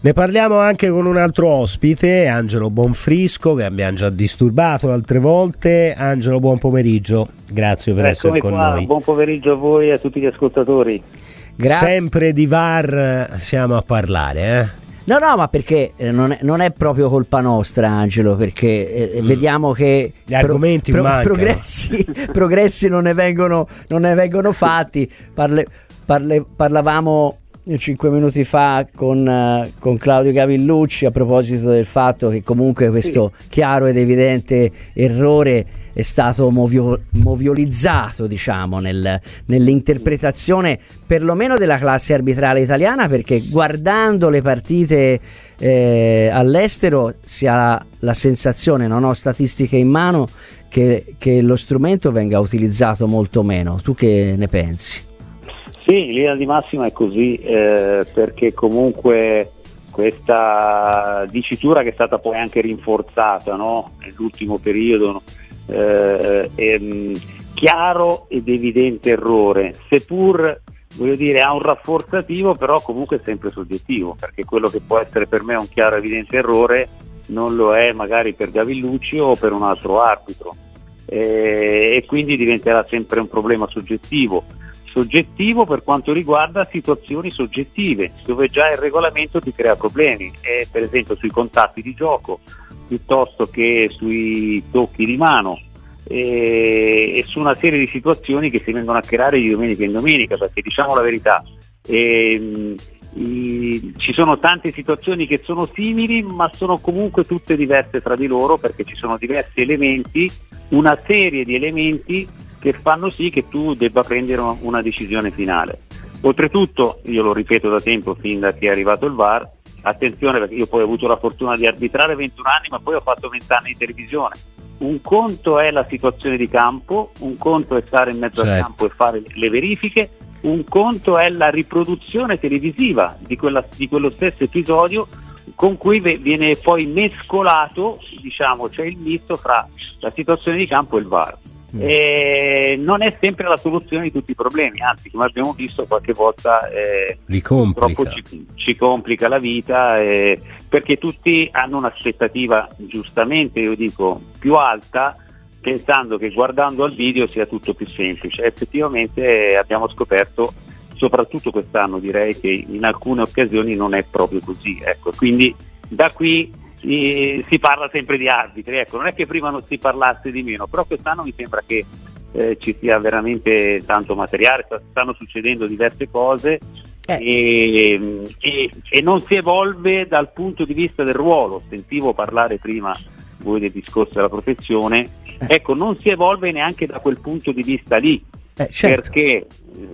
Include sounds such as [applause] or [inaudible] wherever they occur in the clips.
Ne parliamo anche con un altro ospite, Angelo Bonfrisco, che abbiamo già disturbato altre volte. Angelo, buon pomeriggio, grazie per Eccomi essere con qua. noi. Buon pomeriggio a voi e a tutti gli ascoltatori. Grazie. Sempre di VAR siamo a parlare, eh? No, no, ma perché eh, non è, non è proprio colpa nostra, Angelo, perché eh, Mm. vediamo che Gli argomenti mancano. progressi, [laughs] progressi non, ne vengono, non ne vengono fatti. Parle- parle- parlavamo cinque minuti fa con, eh, con Claudio Gavillucci a proposito del fatto che comunque questo chiaro ed evidente errore è stato movio- moviolizzato diciamo nel- nell'interpretazione perlomeno della classe arbitrale italiana perché guardando le partite eh, all'estero si ha la sensazione, non ho statistiche in mano, che, che lo strumento venga utilizzato molto meno. Tu che ne pensi? Sì, in linea di massima è così, eh, perché comunque questa dicitura che è stata poi anche rinforzata no? nell'ultimo periodo, eh, è mh, chiaro ed evidente errore, seppur voglio dire ha un rafforzativo, però comunque è sempre soggettivo, perché quello che può essere per me un chiaro evidente errore non lo è magari per Gavillucci o per un altro arbitro. Eh, e quindi diventerà sempre un problema soggettivo soggettivo per quanto riguarda situazioni soggettive, dove già il regolamento ti crea problemi, e per esempio sui contatti di gioco, piuttosto che sui tocchi di mano e, e su una serie di situazioni che si vengono a creare di domenica in domenica, perché diciamo la verità, ehm, i- ci sono tante situazioni che sono simili, ma sono comunque tutte diverse tra di loro perché ci sono diversi elementi, una serie di elementi che fanno sì che tu debba prendere una- decisione finale. Oltretutto, io lo ripeto da tempo, fin da che è arrivato il VAR, attenzione perché io poi ho avuto la fortuna di arbitrare 21 anni, ma poi ho fatto 20 anni di televisione. Un conto è la situazione di campo, un conto è stare in mezzo al Certo. campo e fare le verifiche, un conto è la riproduzione televisiva di, quella- di quello stesso episodio con cui viene poi mescolato, diciamo, c'è il misto fra la situazione di campo e il VAR. Mm. E non è sempre la soluzione di tutti i problemi, anzi come abbiamo visto qualche volta eh, purtroppo ci, ci complica la vita eh, perché tutti hanno un'aspettativa giustamente io dico più alta pensando che guardando al video sia tutto più semplice. Effettivamente eh, abbiamo scoperto soprattutto quest'anno direi che in alcune occasioni non è proprio così ecco. Quindi da qui eh, si parla sempre di arbitri ecco non è che prima non si parlasse di meno però quest'anno mi sembra che eh, ci sia veramente tanto materiale sta- stanno succedendo diverse cose Eh. e, e- e non si evolve dal punto di vista del ruolo. Sentivo parlare prima voi del discorso della professione, Eh. ecco, non si evolve neanche da quel punto di vista lì, Eh, certo. perché eh,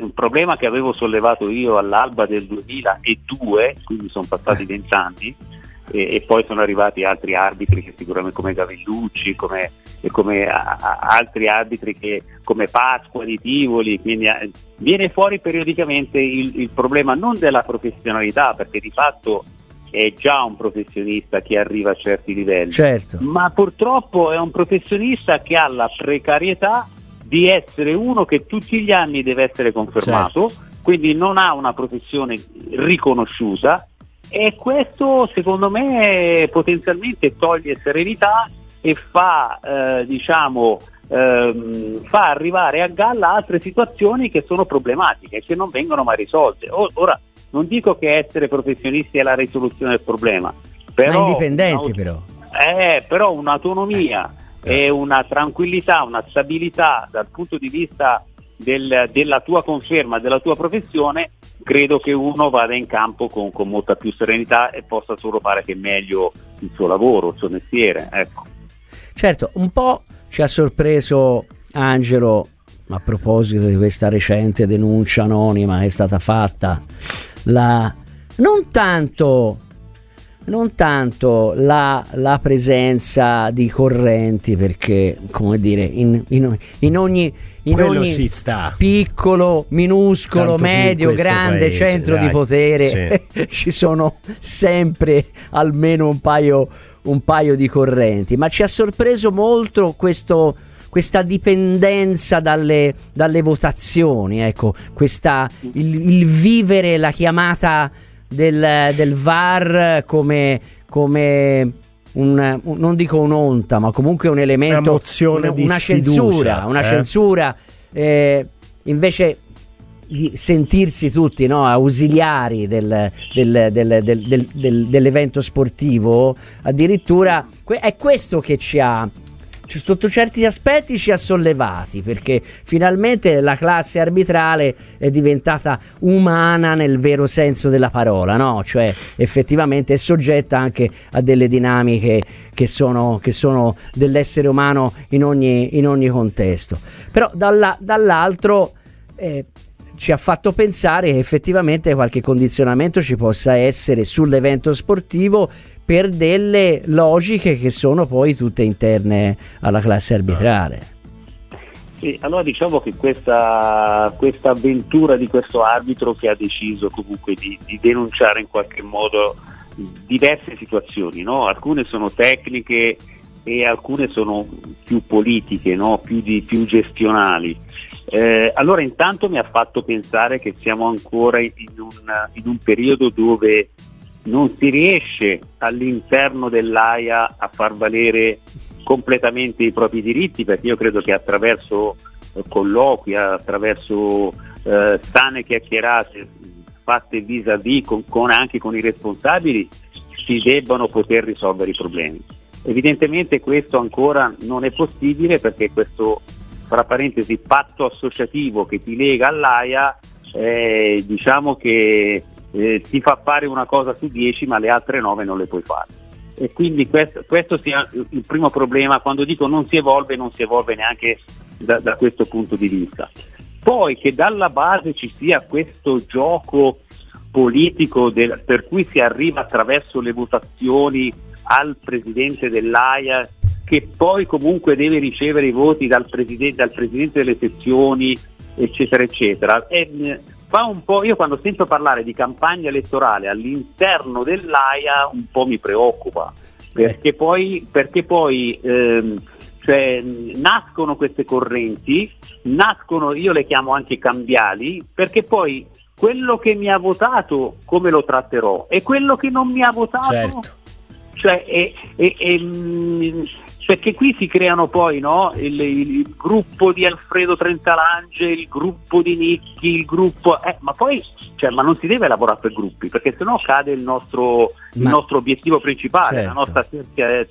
un problema che avevo sollevato io all'alba del 2002, quindi sono passati vent'anni, e, e poi sono arrivati altri arbitri che sicuramente come Gavellucci, come, e come a- a- altri arbitri che, come Pasqua di Tivoli, quindi eh, viene fuori periodicamente il, il problema non della professionalità, perché di fatto è già un professionista che arriva a certi livelli, Certo. ma purtroppo è un professionista che ha la precarietà di essere uno che tutti gli anni deve essere confermato, quindi non ha una professione riconosciuta e questo secondo me potenzialmente toglie serenità e fa eh, diciamo ehm, fa arrivare a galla altre situazioni che sono problematiche e che non vengono mai risolte. O- ora non dico che essere professionisti è la risoluzione del problema, però Ma indipendenti una- però. eh, però un'autonomia e una tranquillità, una stabilità dal punto di vista del- della tua conferma, della tua professione, credo che uno vada in campo con, con molta più serenità e possa solo fare che meglio il suo lavoro, il suo mestiere. Ecco. Certo, un po' ci ha sorpreso Angelo a proposito di questa recente denuncia anonima che è stata fatta, la, non tanto, non tanto la, la presenza di correnti, perché come dire, in, in- in ogni, in ogni piccolo, minuscolo, Tanto medio, grande paese, centro di dai, potere [laughs] ci sono sempre almeno un paio, un paio di correnti, ma ci ha sorpreso molto questo, questa dipendenza dalle, dalle votazioni, ecco, questa, il, il vivere la chiamata del, del VAR come, come un, un, non dico un'onta, ma comunque un elemento, una, una censura, una eh? censura. Eh, invece di sentirsi tutti no, ausiliari del, del, del, dell'evento sportivo, addirittura è questo che ci ha sotto certi aspetti ci ha sollevati perché finalmente la classe arbitrale è diventata umana nel vero senso della parola, no? cioè effettivamente è soggetta anche a delle dinamiche che sono, che sono dell'essere umano in ogni, in ogni contesto. Però dalla, dall'altro eh, ci ha fatto pensare che effettivamente qualche condizionamento ci possa essere sull'evento sportivo per delle logiche che sono poi tutte interne alla classe arbitrale. Sì, allora diciamo che questa, questa, avventura di questo arbitro che ha deciso comunque di, di denunciare in qualche modo diverse situazioni, no? alcune sono tecniche e alcune sono più politiche, no? più, di, più gestionali. Eh, allora intanto mi ha fatto pensare che siamo ancora in un, in un periodo dove non si riesce all'interno dell'AIA a far valere completamente i propri diritti perché io credo che attraverso eh, colloqui, attraverso eh, sane chiacchierate fatte vis-à-vis con, con anche con i responsabili si debbano poter risolvere i problemi. Evidentemente questo ancora non è possibile perché questo tra parentesi patto associativo che ti lega all'AIA eh, diciamo che eh, ti fa fare una cosa su 10 ma le altre 9 non le puoi fare. E quindi questo, questo sia il primo problema, quando dico non si evolve, non si evolve neanche da, da questo punto di vista. Poi che dalla base ci sia questo gioco politico del, per cui si arriva attraverso le votazioni al presidente dell'AIA che poi comunque deve ricevere i voti dal presidente, dal presidente delle sezioni eccetera eccetera. E, fa un po', io quando sento parlare di campagna elettorale all'interno dell'AIA un po' mi preoccupa, perché poi, perché poi ehm, cioè, nascono queste correnti, nascono, io le chiamo anche cambiali, perché poi quello che mi ha votato come lo tratterò? E quello che non mi ha votato? Certo. cioè, e, e, e, perché qui si creano poi no, il, il, gruppo di Alfredo Trentalange, il gruppo di Nicchi, il gruppo... Eh, ma poi cioè, ma non si deve lavorare per gruppi, perché sennò cade il nostro, il nostro obiettivo principale, certo. la nostra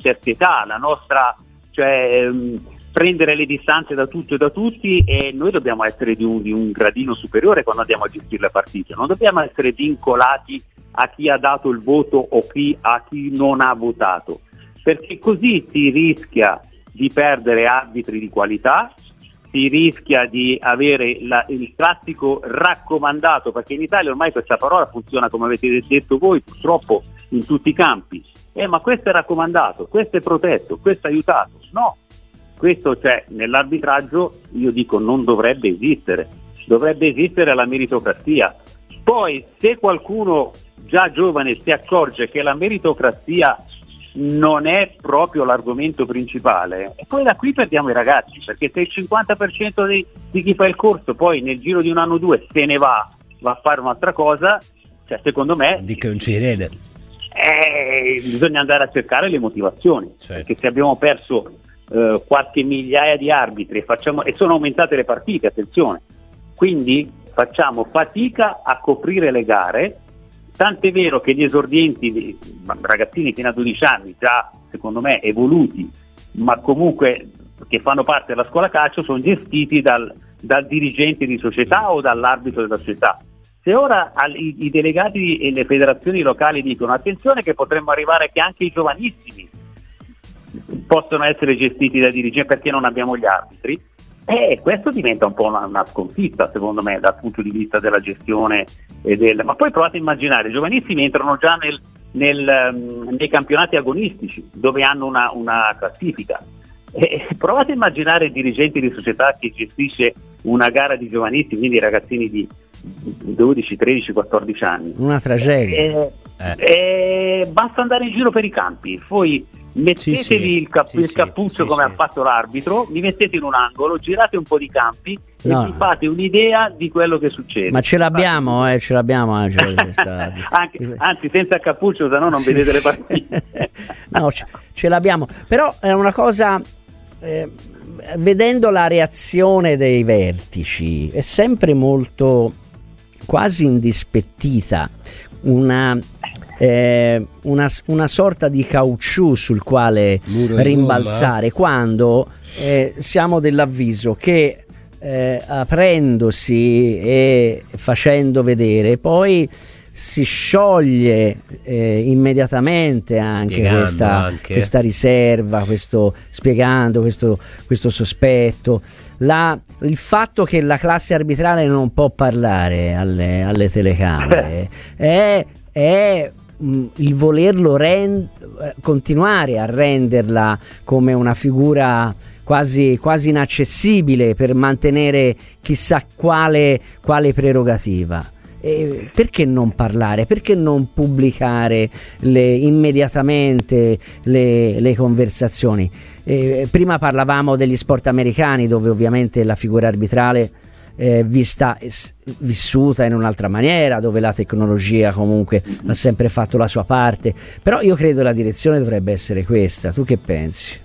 terzietà, la nostra... Cioè, ehm, prendere le distanze da tutto e da tutti e noi dobbiamo essere di un, di un gradino superiore quando andiamo a gestire le partite, non dobbiamo essere vincolati a chi ha dato il voto o chi, a chi non ha votato perché così si rischia di perdere arbitri di qualità, si rischia di avere la, il classico raccomandato, perché in Italia ormai questa parola funziona come avete detto voi, purtroppo in tutti i campi. Eh, ma questo è raccomandato, questo è protetto, questo è aiutato. No, questo c'è nell'arbitraggio, io dico non dovrebbe esistere, dovrebbe esistere la meritocrazia. Poi se qualcuno già giovane si accorge che la meritocrazia non è proprio l'argomento principale e poi da qui perdiamo i ragazzi perché se il 50% di, di chi fa il corso poi nel giro di un anno o due se ne va, va a fare un'altra cosa, cioè secondo me... Di che non ci crede. Eh, bisogna andare a cercare le motivazioni Certo. perché se abbiamo perso eh, qualche migliaia di arbitri facciamo, e sono aumentate le partite, attenzione, quindi facciamo fatica a coprire le gare Tant'è vero che gli esordienti, ragazzini fino a 12 anni, già secondo me evoluti, ma comunque che fanno parte della scuola calcio, sono gestiti dal, dal dirigente di società o dall'arbitro della società. Se ora i, delegati e le federazioni locali dicono attenzione che potremmo arrivare che anche i giovanissimi possono essere gestiti da dirigenti perché non abbiamo gli arbitri, eh, questo diventa un po' una, una, sconfitta, secondo me, dal punto di vista della gestione. Del... Ma poi provate a immaginare, i giovanissimi entrano già nel, nel, um, nei campionati agonistici, dove hanno una, una classifica. E provate a immaginare dirigenti di società che gestisce una gara di giovanissimi, quindi ragazzini di 12, 13, 14 anni. Una tragedia. Eh, eh. Eh, basta andare in giro per i campi, poi mettetevi sì, sì. Il, cap- sì, il, cappuccio come ha fatto l'arbitro, vi mettete in un angolo, girate un po' di campi no. e vi fate un'idea di quello che succede. Ma ce l'abbiamo, eh, ce l'abbiamo Angelo. [laughs] Anche, anzi, senza il cappuccio, se no non vedete le partite. [laughs] no, ce, ce, l'abbiamo. Però è una cosa... Eh, vedendo la reazione dei vertici è sempre molto quasi indispettita una eh, una, una, sorta di caucciù sul quale rimbalzare quando eh, siamo dell'avviso che eh, aprendosi e facendo vedere poi si scioglie eh, immediatamente anche questa, anche questa, riserva, questo, spiegando questo, questo sospetto. La, il fatto che la classe arbitrale non può parlare alle, alle telecamere [laughs] è, è Mm, il volerlo rend- eh, continuare a renderla come una figura quasi, quasi inaccessibile per mantenere chissà quale, quale prerogativa. E perché non parlare? Perché non pubblicare le, immediatamente le, le conversazioni? Eh, prima parlavamo degli sport americani dove ovviamente la figura arbitrale eh, vista, vissuta in un'altra maniera, dove la tecnologia comunque ha sempre fatto la sua parte. Però io credo la direzione dovrebbe essere questa. Tu che pensi?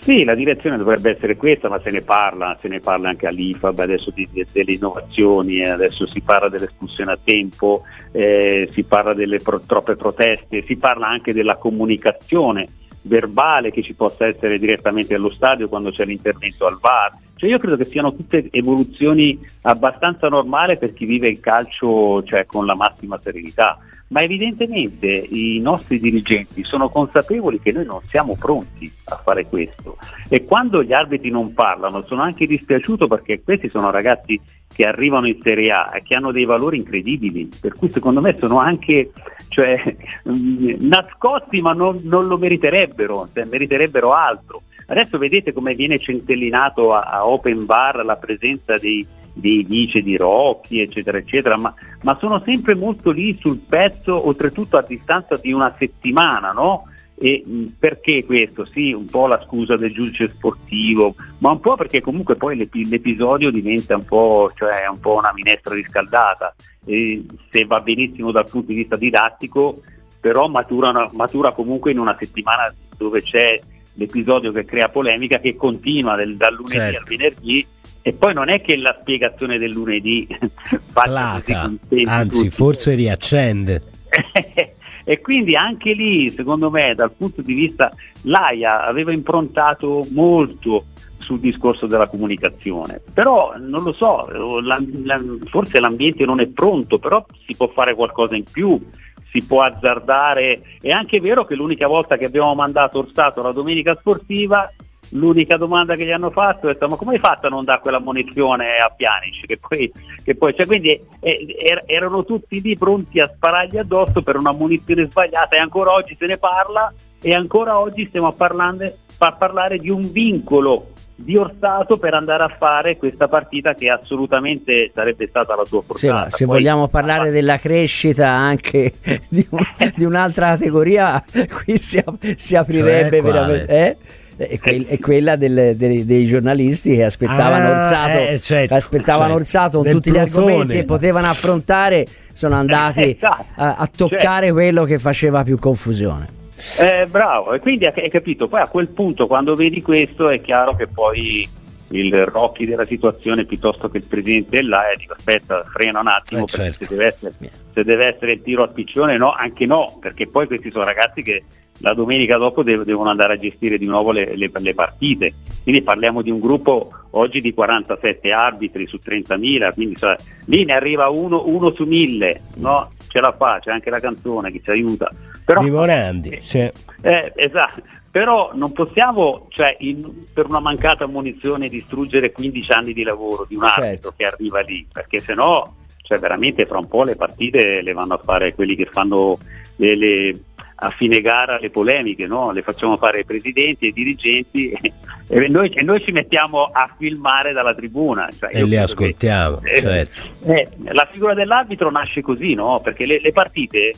Sì, la direzione dovrebbe essere questa, ma se ne parla, se ne parla anche all'IFAB adesso di, di, delle innovazioni, eh, adesso si parla dell'espulsione a tempo, eh, si parla delle pro, troppe proteste, si parla anche della comunicazione verbale che ci possa essere direttamente allo stadio quando c'è l'intervento al VAR. Cioè io credo che siano tutte evoluzioni abbastanza normali per chi vive il calcio cioè, con la massima serenità, ma evidentemente i nostri dirigenti sono consapevoli che noi non siamo pronti a fare questo e quando gli arbitri non parlano sono anche dispiaciuto perché questi sono ragazzi che arrivano in Serie A e che hanno dei valori incredibili, per cui secondo me sono anche cioè, [laughs] nascosti ma non, non lo meriterebbero, cioè, meriterebbero altro. Adesso vedete come viene centellinato a, a Open Bar la presenza dei, dei vice di Rocchi, eccetera, eccetera, ma, ma, sono sempre molto lì sul pezzo, oltretutto a distanza di una settimana, no? E perché questo? Sì, un po' la scusa del giudice sportivo, ma un po' perché comunque poi l'episodio diventa un po', cioè un po una minestra riscaldata. E se va benissimo dal punto di vista didattico, però matura, matura comunque in una settimana dove c'è l'episodio che crea polemica che continua del, dal lunedì certo. al venerdì e poi non è che la spiegazione del lunedì [laughs] placa, anzi tutti. forse riaccende. [laughs] e quindi anche lì, secondo me, dal punto di vista, l'AIA aveva improntato molto sul discorso della comunicazione, però non lo so, la, la, forse l'ambiente non è pronto, però si può fare qualcosa in più, si può azzardare. È anche vero che l'unica volta che abbiamo mandato Orsato alla domenica sportiva, l'unica domanda che gli hanno fatto è stata: ma come hai fatto a non dare quella munizione a Pianic? Che poi, che poi cioè, quindi eh, er, erano tutti lì pronti a sparargli addosso per una munizione sbagliata e ancora oggi se ne parla e ancora oggi stiamo a, parlando, a parlare di un vincolo di Orsato per andare a fare questa partita che assolutamente sarebbe stata la sua portata. Sì, se Poi, vogliamo parlare ah, della crescita anche [laughs] di, un, di, un'altra categoria, qui si, si aprirebbe cioè, veramente. Eh? È, que- è, quella del, dei, dei, giornalisti che aspettavano ah, Orsato, eh, certo, aspettavano certo. Orsato con tutti plotone. gli argomenti che potevano affrontare, sono andati esatto. a, a, toccare certo. quello che faceva più confusione. Eh, bravo, e quindi hai capito, poi a quel punto quando vedi questo è chiaro che poi il Rocchi della situazione piuttosto che il presidente e dico aspetta frena un attimo eh, perché certo. se, deve essere, se, deve essere, il tiro al piccione no, anche no, perché poi questi sono ragazzi che la domenica dopo dev- devono andare a gestire di nuovo le, le, le, partite, quindi parliamo di un gruppo oggi di 47 arbitri su 30.000, quindi cioè, lì ne arriva uno, uno su mille, no? Ce la fa, c'è anche la canzone che ci aiuta. Però, Vivorandi, sì. eh, esatto, però non possiamo, cioè, in, per una mancata munizione, distruggere 15 anni di lavoro di un arbitro certo. che arriva lì, perché se no, cioè, veramente fra un po' le partite le vanno a fare quelli che fanno le, le a fine gara le polemiche, no? le facciamo fare ai presidenti e ai dirigenti [laughs] e noi, e noi, ci mettiamo a filmare dalla tribuna. Cioè, e li ascoltiamo. Che, eh, certo. eh, la figura dell'arbitro nasce così, no? perché le, le partite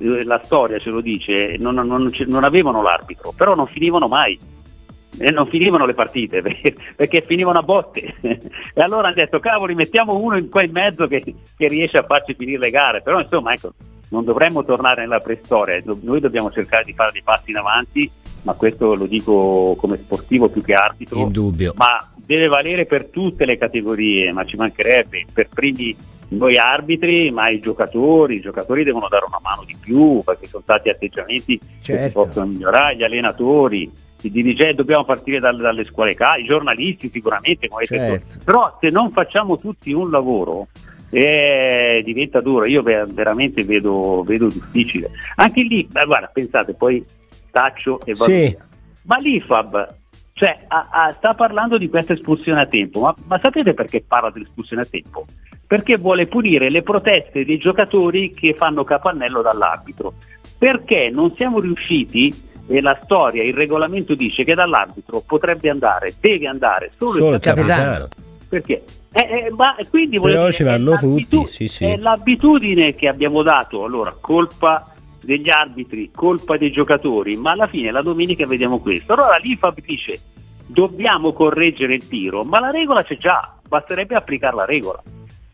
eh, la storia ce lo dice, non, non, non avevano l'arbitro, però non finivano mai e non finivano le partite [laughs] perché, perché finivano a botte [laughs] e allora hanno detto cavoli mettiamo uno in qua in mezzo che, che, riesce a farci finire le gare però insomma ecco non dovremmo tornare nella preistoria noi dobbiamo cercare di fare dei passi in avanti ma questo lo dico come sportivo più che arbitro Indubbio. ma deve valere per tutte le categorie ma ci mancherebbe per primi noi arbitri, ma i giocatori, i giocatori devono dare una mano di più perché sono stati atteggiamenti certo. che si certo. possono migliorare, gli allenatori, i dirigenti, dobbiamo partire dalle, dalle scuole K, i giornalisti sicuramente, certo. però se non facciamo tutti un lavoro eh, diventa duro, io veramente vedo, vedo difficile. Anche lì, guarda, pensate, poi taccio e va sì. Ma l'IFAB cioè, a, a, sta parlando di questa espulsione a tempo, ma, ma sapete perché parla dell'espulsione a tempo? Perché vuole punire le proteste dei giocatori che fanno capannello dall'arbitro. Perché non siamo riusciti, e la storia, il regolamento dice che dall'arbitro potrebbe andare, deve andare solo, solo il capitano. capitano. Perché? Eh, eh, ma quindi Però ci vanno tutti, sì, sì. È l'abitudine che abbiamo dato, allora colpa degli arbitri, colpa dei giocatori, ma alla fine la domenica vediamo questo. Allora l'IFAB dice dobbiamo correggere il tiro, ma la regola c'è già, basterebbe applicare la regola.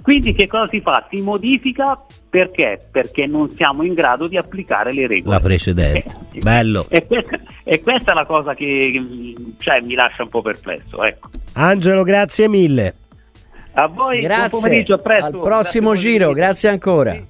Quindi che cosa si fa? Si modifica perché? Perché non siamo in grado di applicare le regole. La precedente. Eh, Bello. E questa, e questa, è la cosa che cioè, mi lascia un po' perplesso. Ecco. Angelo, grazie mille. A voi, grazie. Al prossimo giro, grazie ancora.